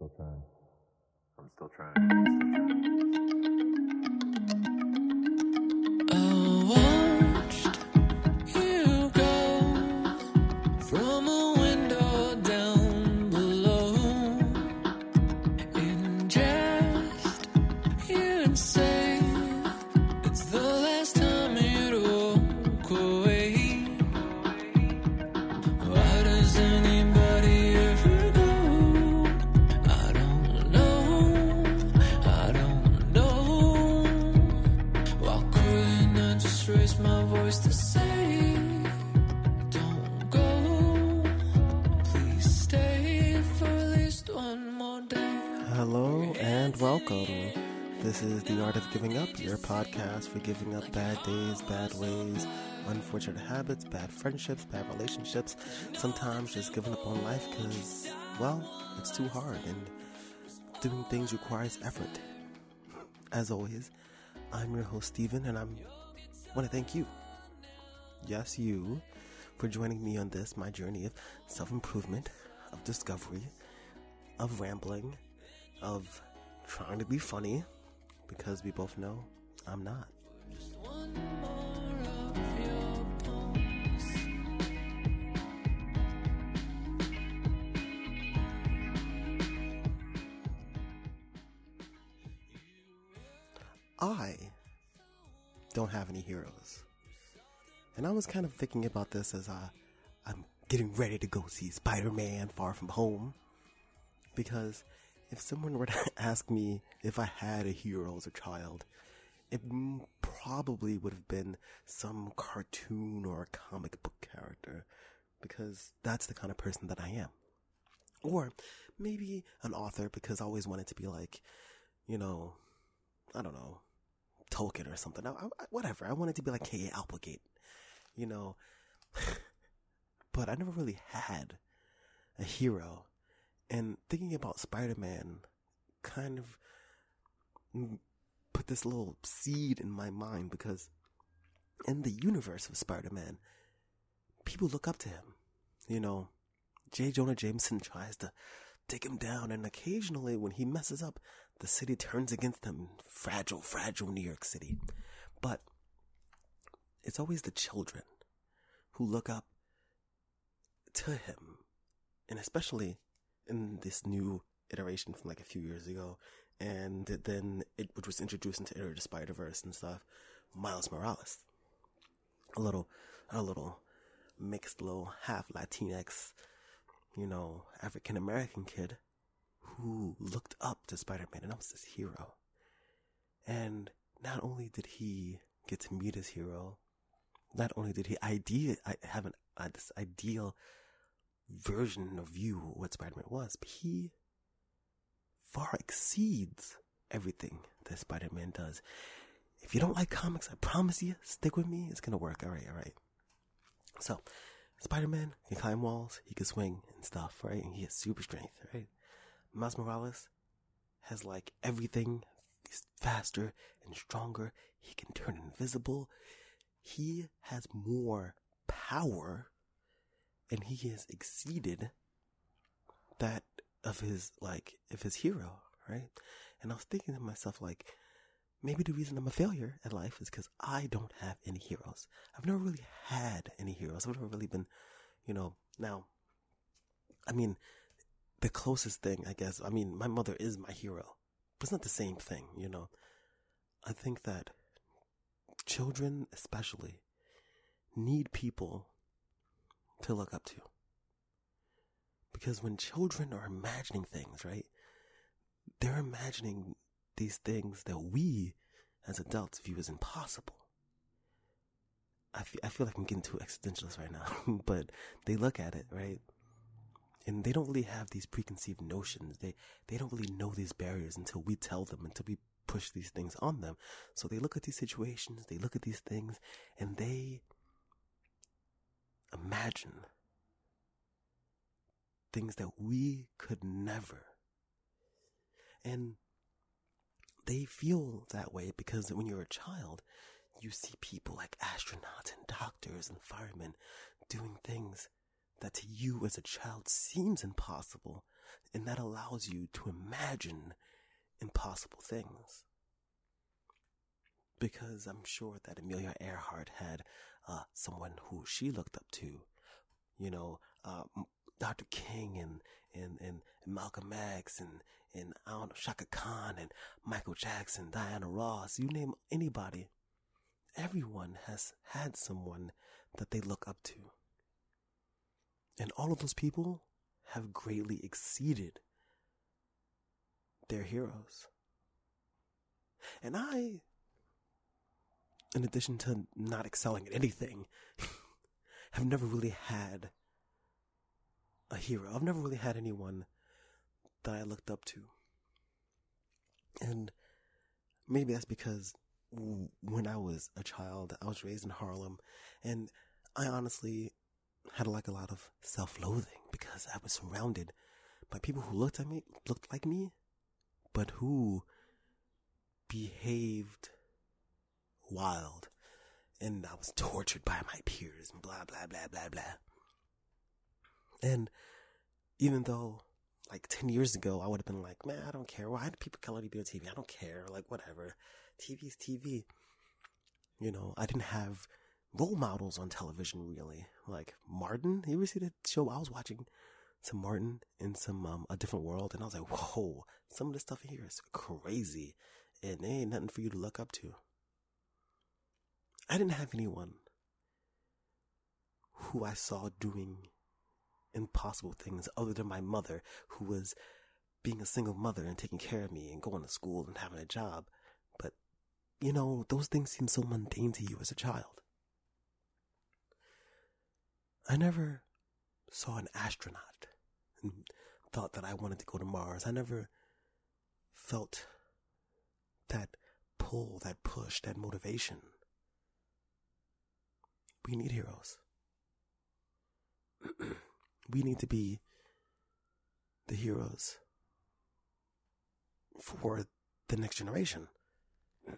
still trying. I'm still trying. Voice to say, Don't go, please stay for at least one more day. Hello and welcome. This is The Art of Giving Up, your podcast for giving up bad days, bad ways, unfortunate habits, bad friendships, bad relationships, sometimes just giving up on life because, well, it's too hard and doing things requires effort. As always, I'm your host, Steven, and I'm want to thank you. Yes, you, for joining me on this, my journey of self improvement, of discovery, of rambling, of trying to be funny because we both know I'm not. Just one more of your poems. I don't have any heroes. And I was kind of thinking about this as I, I'm getting ready to go see Spider Man Far From Home. Because if someone were to ask me if I had a hero as a child, it probably would have been some cartoon or comic book character. Because that's the kind of person that I am. Or maybe an author because I always wanted to be like, you know, I don't know, Tolkien or something. I, I, whatever. I wanted to be like K.A. Applegate, you know. but I never really had a hero. And thinking about Spider Man kind of put this little seed in my mind because in the universe of Spider Man, people look up to him. You know, J. Jonah Jameson tries to take him down, and occasionally when he messes up, the city turns against him. Fragile, fragile New York City. But it's always the children who look up to him. And especially in this new iteration from like a few years ago, and then it which was introduced into Enter the Spider Verse and stuff, Miles Morales. A little a little mixed little half Latinx, you know, African American kid who looked up to Spider Man and was his hero. And not only did he get to meet his hero, not only did he idea I have an uh, this ideal version of you what Spider Man was, but he far exceeds everything that Spider Man does. If you don't like comics, I promise you, stick with me. It's gonna work. All right, all right. So, Spider Man can climb walls, he can swing and stuff, right? And he has super strength, right? Miles Morales has like everything. He's faster and stronger. He can turn invisible. He has more power and he has exceeded that of his like of his hero, right? And I was thinking to myself like maybe the reason I'm a failure at life is because I don't have any heroes. I've never really had any heroes. I've never really been, you know, now, I mean, the closest thing, I guess, I mean, my mother is my hero, but it's not the same thing, you know. I think that children, especially, need people to look up to. Because when children are imagining things, right, they're imagining these things that we as adults view as impossible. I feel, I feel like I'm getting too existentialist right now, but they look at it, right? And they don't really have these preconceived notions. They, they don't really know these barriers until we tell them, until we push these things on them. So they look at these situations, they look at these things, and they imagine things that we could never. And they feel that way because when you're a child, you see people like astronauts and doctors and firemen doing things that to you as a child seems impossible. And that allows you to imagine impossible things. Because I'm sure that Amelia Earhart had uh, someone who she looked up to, you know, uh, Dr. King and, and, and Malcolm X and, and I don't know, Chaka Khan and Michael Jackson, Diana Ross, you name anybody. Everyone has had someone that they look up to. And all of those people have greatly exceeded their heroes. And I, in addition to not excelling at anything, have never really had a hero. I've never really had anyone that I looked up to. And maybe that's because when I was a child, I was raised in Harlem and I honestly had like a lot of self-loathing because I was surrounded by people who looked at me, looked like me, but who behaved wild. And I was tortured by my peers and blah, blah, blah, blah, blah. And even though like 10 years ago, I would have been like, man, I don't care. Why do people color TV on TV? I don't care. Like, whatever. TV's TV. You know, I didn't have role models on television really. Like Martin, you ever see the show I was watching? Some Martin in some um, a different world, and I was like, whoa, some of this stuff here is crazy, and there ain't nothing for you to look up to. I didn't have anyone who I saw doing impossible things other than my mother, who was being a single mother and taking care of me and going to school and having a job. But, you know, those things seem so mundane to you as a child. I never saw an astronaut thought that I wanted to go to Mars. I never felt that pull, that push, that motivation. We need heroes. we need to be the heroes for the next generation.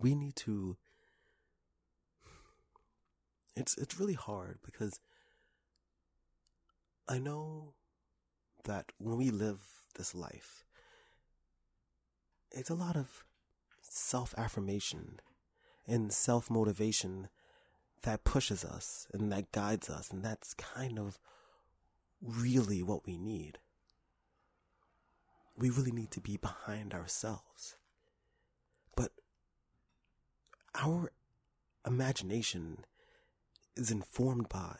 We need to it's it's really hard because I know that when we live this life it's a lot of self affirmation and self motivation that pushes us and that guides us. And that's kind of really what we need. We really need to be behind ourselves. But our imagination is informed by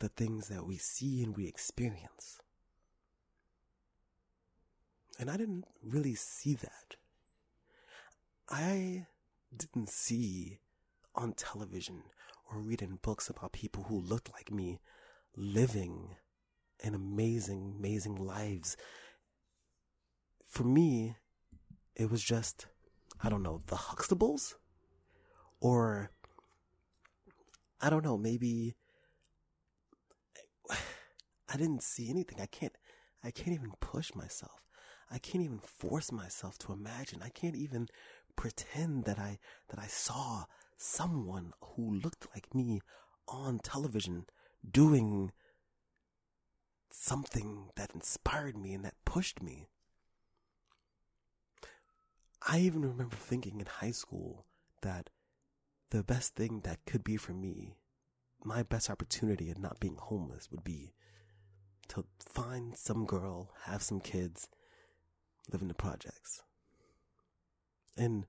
the things that we see and we experience. And I didn't really see that. I didn't see on television or reading books about people who looked like me living an amazing, amazing lives. For me, it was just, I don't know, the Huxtables? Or, I don't know, maybe, I didn't see anything. I can't, I can't even push myself. I can't even force myself to imagine. I can't even pretend that I, that I saw someone who looked like me on television doing something that inspired me and that pushed me. I even remember thinking in high school that the best thing that could be for me, my best opportunity at not being homeless would be to find some girl, have some kids, live in the projects. And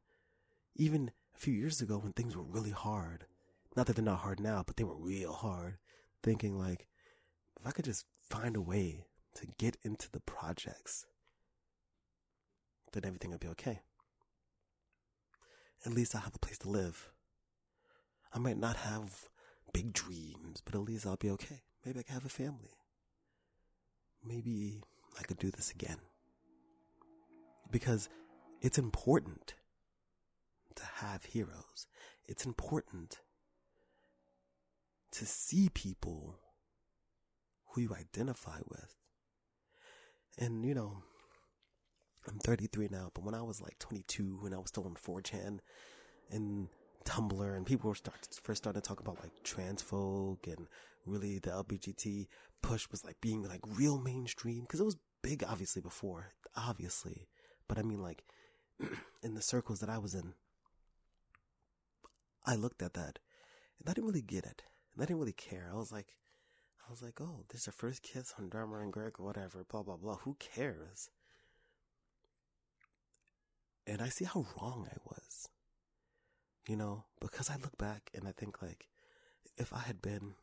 even a few years ago when things were really hard. Not that they're not hard now, but they were real hard. Thinking like, if I could just find a way to get into the projects, then everything would be okay. At least I'll have a place to live. I might not have big dreams, but at least I'll be okay. Maybe I can have a family. Maybe I could do this again. Because it's important to have heroes. It's important to see people who you identify with. And, you know, I'm 33 now, but when I was like 22, when I was still on 4chan and Tumblr, and people were start, first starting to talk about like trans folk and really the LBGT push was like being like real mainstream because it was big obviously before, obviously. But I mean like in the circles that I was in, I looked at that and I didn't really get it. And I didn't really care. I was like, I was like, oh, this is your first kiss on Dharma and Greg or whatever, blah, blah, blah. Who cares? And I see how wrong I was. You know, because I look back and I think like, if I had been,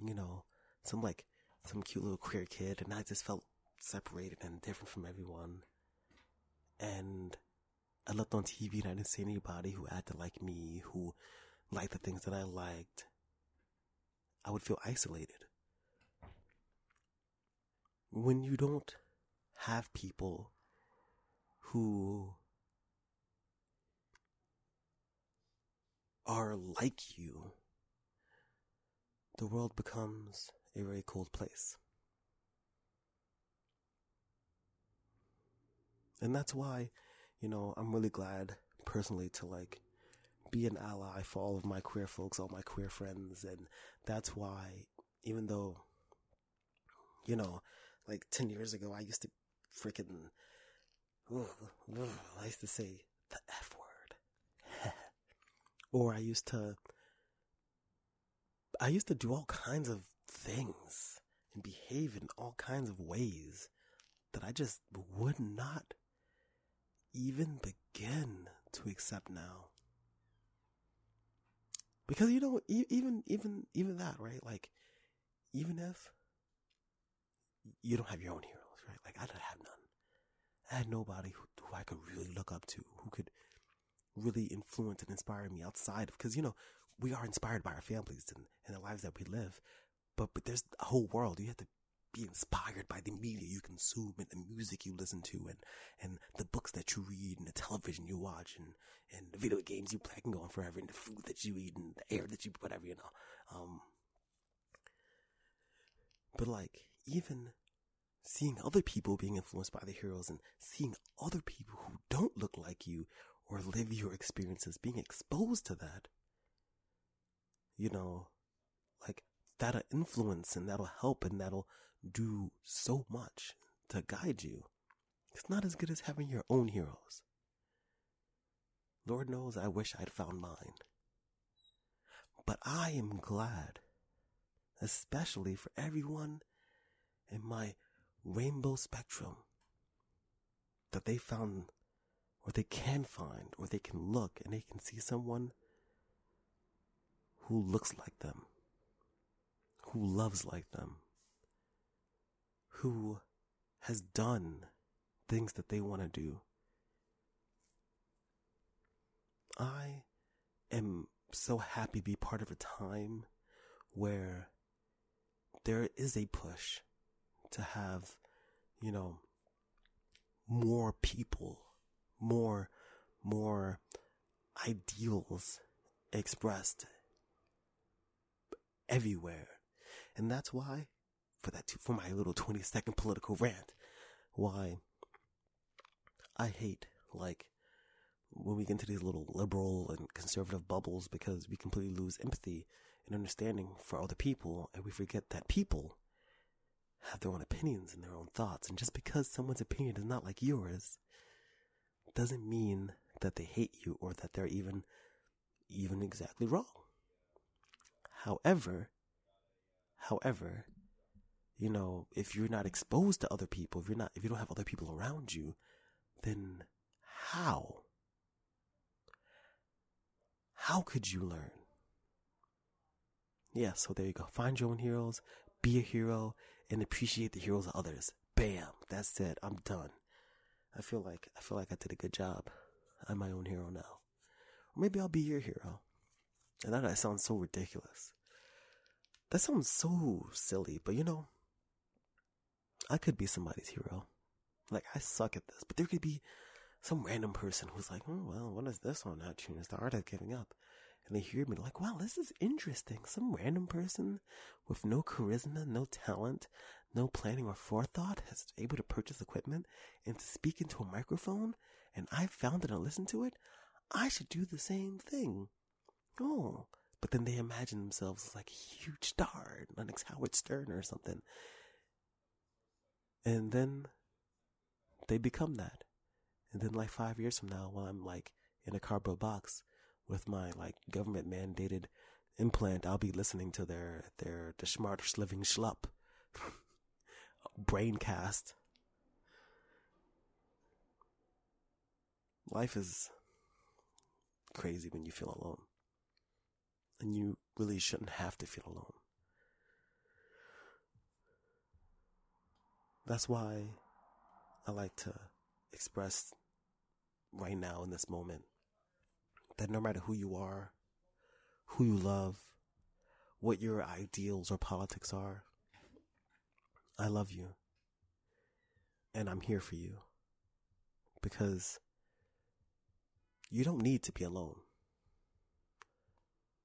you know, some like, some cute little queer kid and I just felt separated and different from everyone. And I looked on TV and I didn't see anybody who acted like me, who liked the things that I liked. I would feel isolated. When you don't have people who are like you, the world becomes a very cold place. And that's why, you know, I'm really glad personally to like be an ally for all of my queer folks, all my queer friends. And that's why, even though, you know, like 10 years ago, I used to freaking, I used to say the F word. or I used to, I used to do all kinds of things and behave in all kinds of ways that I just would not even begin to accept now. Because you know, even even even that, right? Like, even if you don't have your own heroes, right? Like I don't have none. I had nobody who, who I could really look up to, who could really influence and inspire me outside of, because you know, we are inspired by our families and, and the lives that we live, but but there's a whole world. You have to be inspired by the media you consume and the music you listen to and, and books that you read and the television you watch and, and the video games you play can go on forever and the food that you eat and the air that you, whatever, you know. Um, but like, even seeing other people being influenced by the heroes and seeing other people who don't look like you or live your experiences being exposed to that, you know, like that'll influence and that'll help and that'll do so much to guide you. It's not as good as having your own heroes. Lord knows I wish I'd found mine. But I am glad, especially for everyone in my rainbow spectrum, that they found, or they can find, or they can look and they can see someone who looks like them, who loves like them, who has done things that they want to do. I am so happy to be part of a time where there is a push to have, you know, more people, more, more ideals expressed everywhere. And that's why for that for my little 20 second political rant why I hate like when we get into these little liberal and conservative bubbles because we completely lose empathy and understanding for other people and we forget that people have their own opinions and their own thoughts and just because someone's opinion is not like yours doesn't mean that they hate you or that they're even even exactly wrong. However, however, you know, if you're not exposed to other people, if you're not, if you don't have other people around you, then how? How could you learn? Yeah, so there you go. Find your own heroes, be a hero, and appreciate the heroes of others. Bam, that's it. I'm done. I feel like I feel like I did a good job. I'm my own hero now. Or maybe I'll be your hero. And that, that sounds so ridiculous. That sounds so silly, but you know, I could be somebody's hero. Like, I suck at this, but there could be some random person who's like, oh, well, what is this on iTunes? The art of giving up. And they hear me like, wow, this is interesting. Some random person with no charisma, no talent, no planning or forethought is able to purchase equipment and to speak into a microphone. And I found it and listened to it. I should do the same thing. Oh, but then they imagine themselves as like a huge star, next Howard Stern or something. And then they become that. And then like five years from now, while I'm like in a cardboard box with my like government mandated implant, I'll be listening to their their the smartest living schlup braincast. Life is crazy when you feel alone. And you really shouldn't have to feel alone. That's why I like to express right now in this moment that no matter who you are, who you love, what your ideals or politics are, I love you. And I'm here for you. Because you don't need to be alone.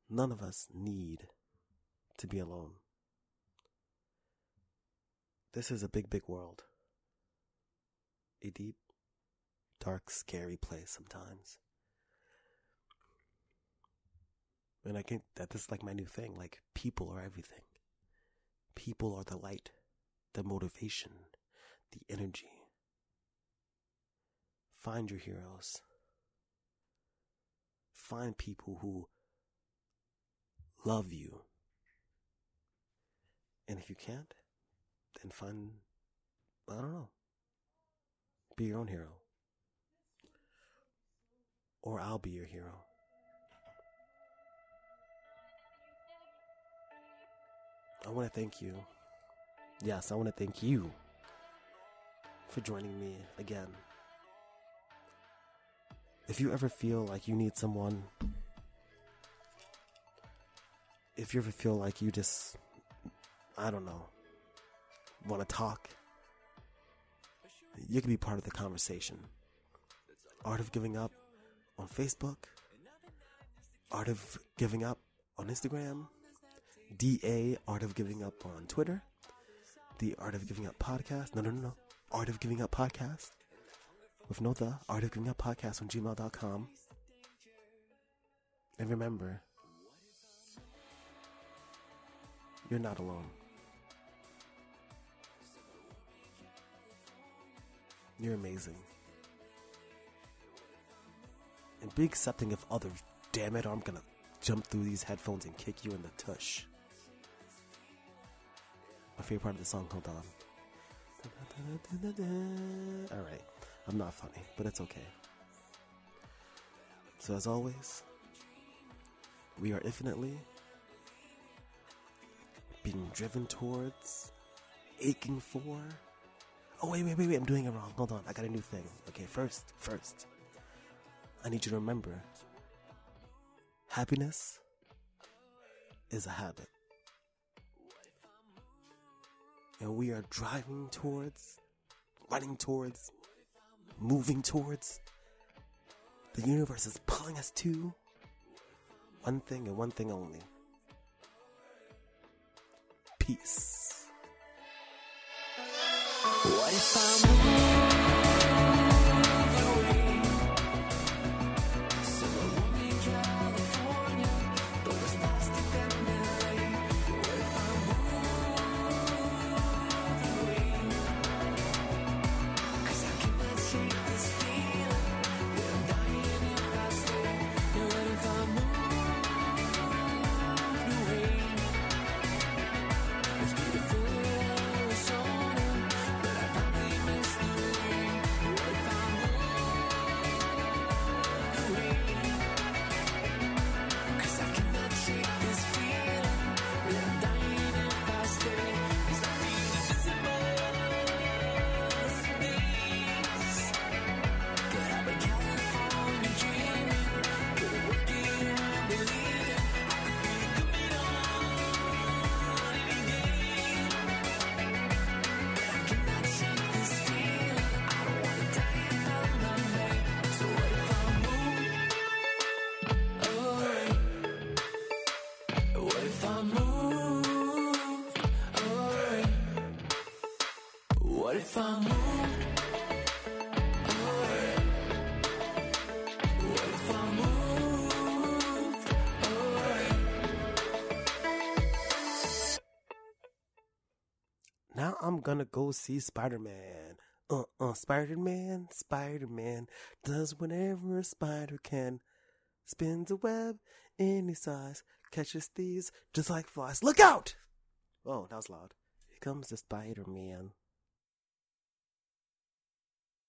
None of us need to be alone. This is a big, big world. A deep, dark, scary place sometimes. And I think that this is like my new thing. Like, people are everything. People are the light, the motivation, the energy. Find your heroes. Find people who love you. And if you can't, then find, I don't know, be your own hero. Or I'll be your hero. I want to thank you. Yes, I want to thank you for joining me again. If you ever feel like you need someone, if you ever feel like you just, I don't know, want to talk, you can be part of the conversation. Art of Giving Up on Facebook, Art of Giving Up on Instagram, DA Art of Giving Up on Twitter, The Art of Giving Up Podcast. No, no, no, no. Art of Giving Up Podcast. With no the, Art of Giving Up Podcast on gmail.com. And remember, you're not alone. You're amazing. And be accepting of others. Damn it, or I'm gonna jump through these headphones and kick you in the tush. My favorite part of the song, hold on. Alright, I'm not funny, but it's okay. So, as always, we are infinitely being driven towards, aching for. Oh, wait, wait, wait, wait, I'm doing it wrong. Hold on, I got a new thing. Okay, first, first, I need you to remember happiness is a habit. And we are driving towards, running towards, moving towards. The universe is pulling us to one thing and one thing only peace. What Now I'm gonna go see Spider-Man. Uh-uh, Spider-Man, Spider-Man does whatever a spider can. Spins a web any size, catches thieves just like flies. Look out! Oh, that was loud. Here comes the Spider-Man.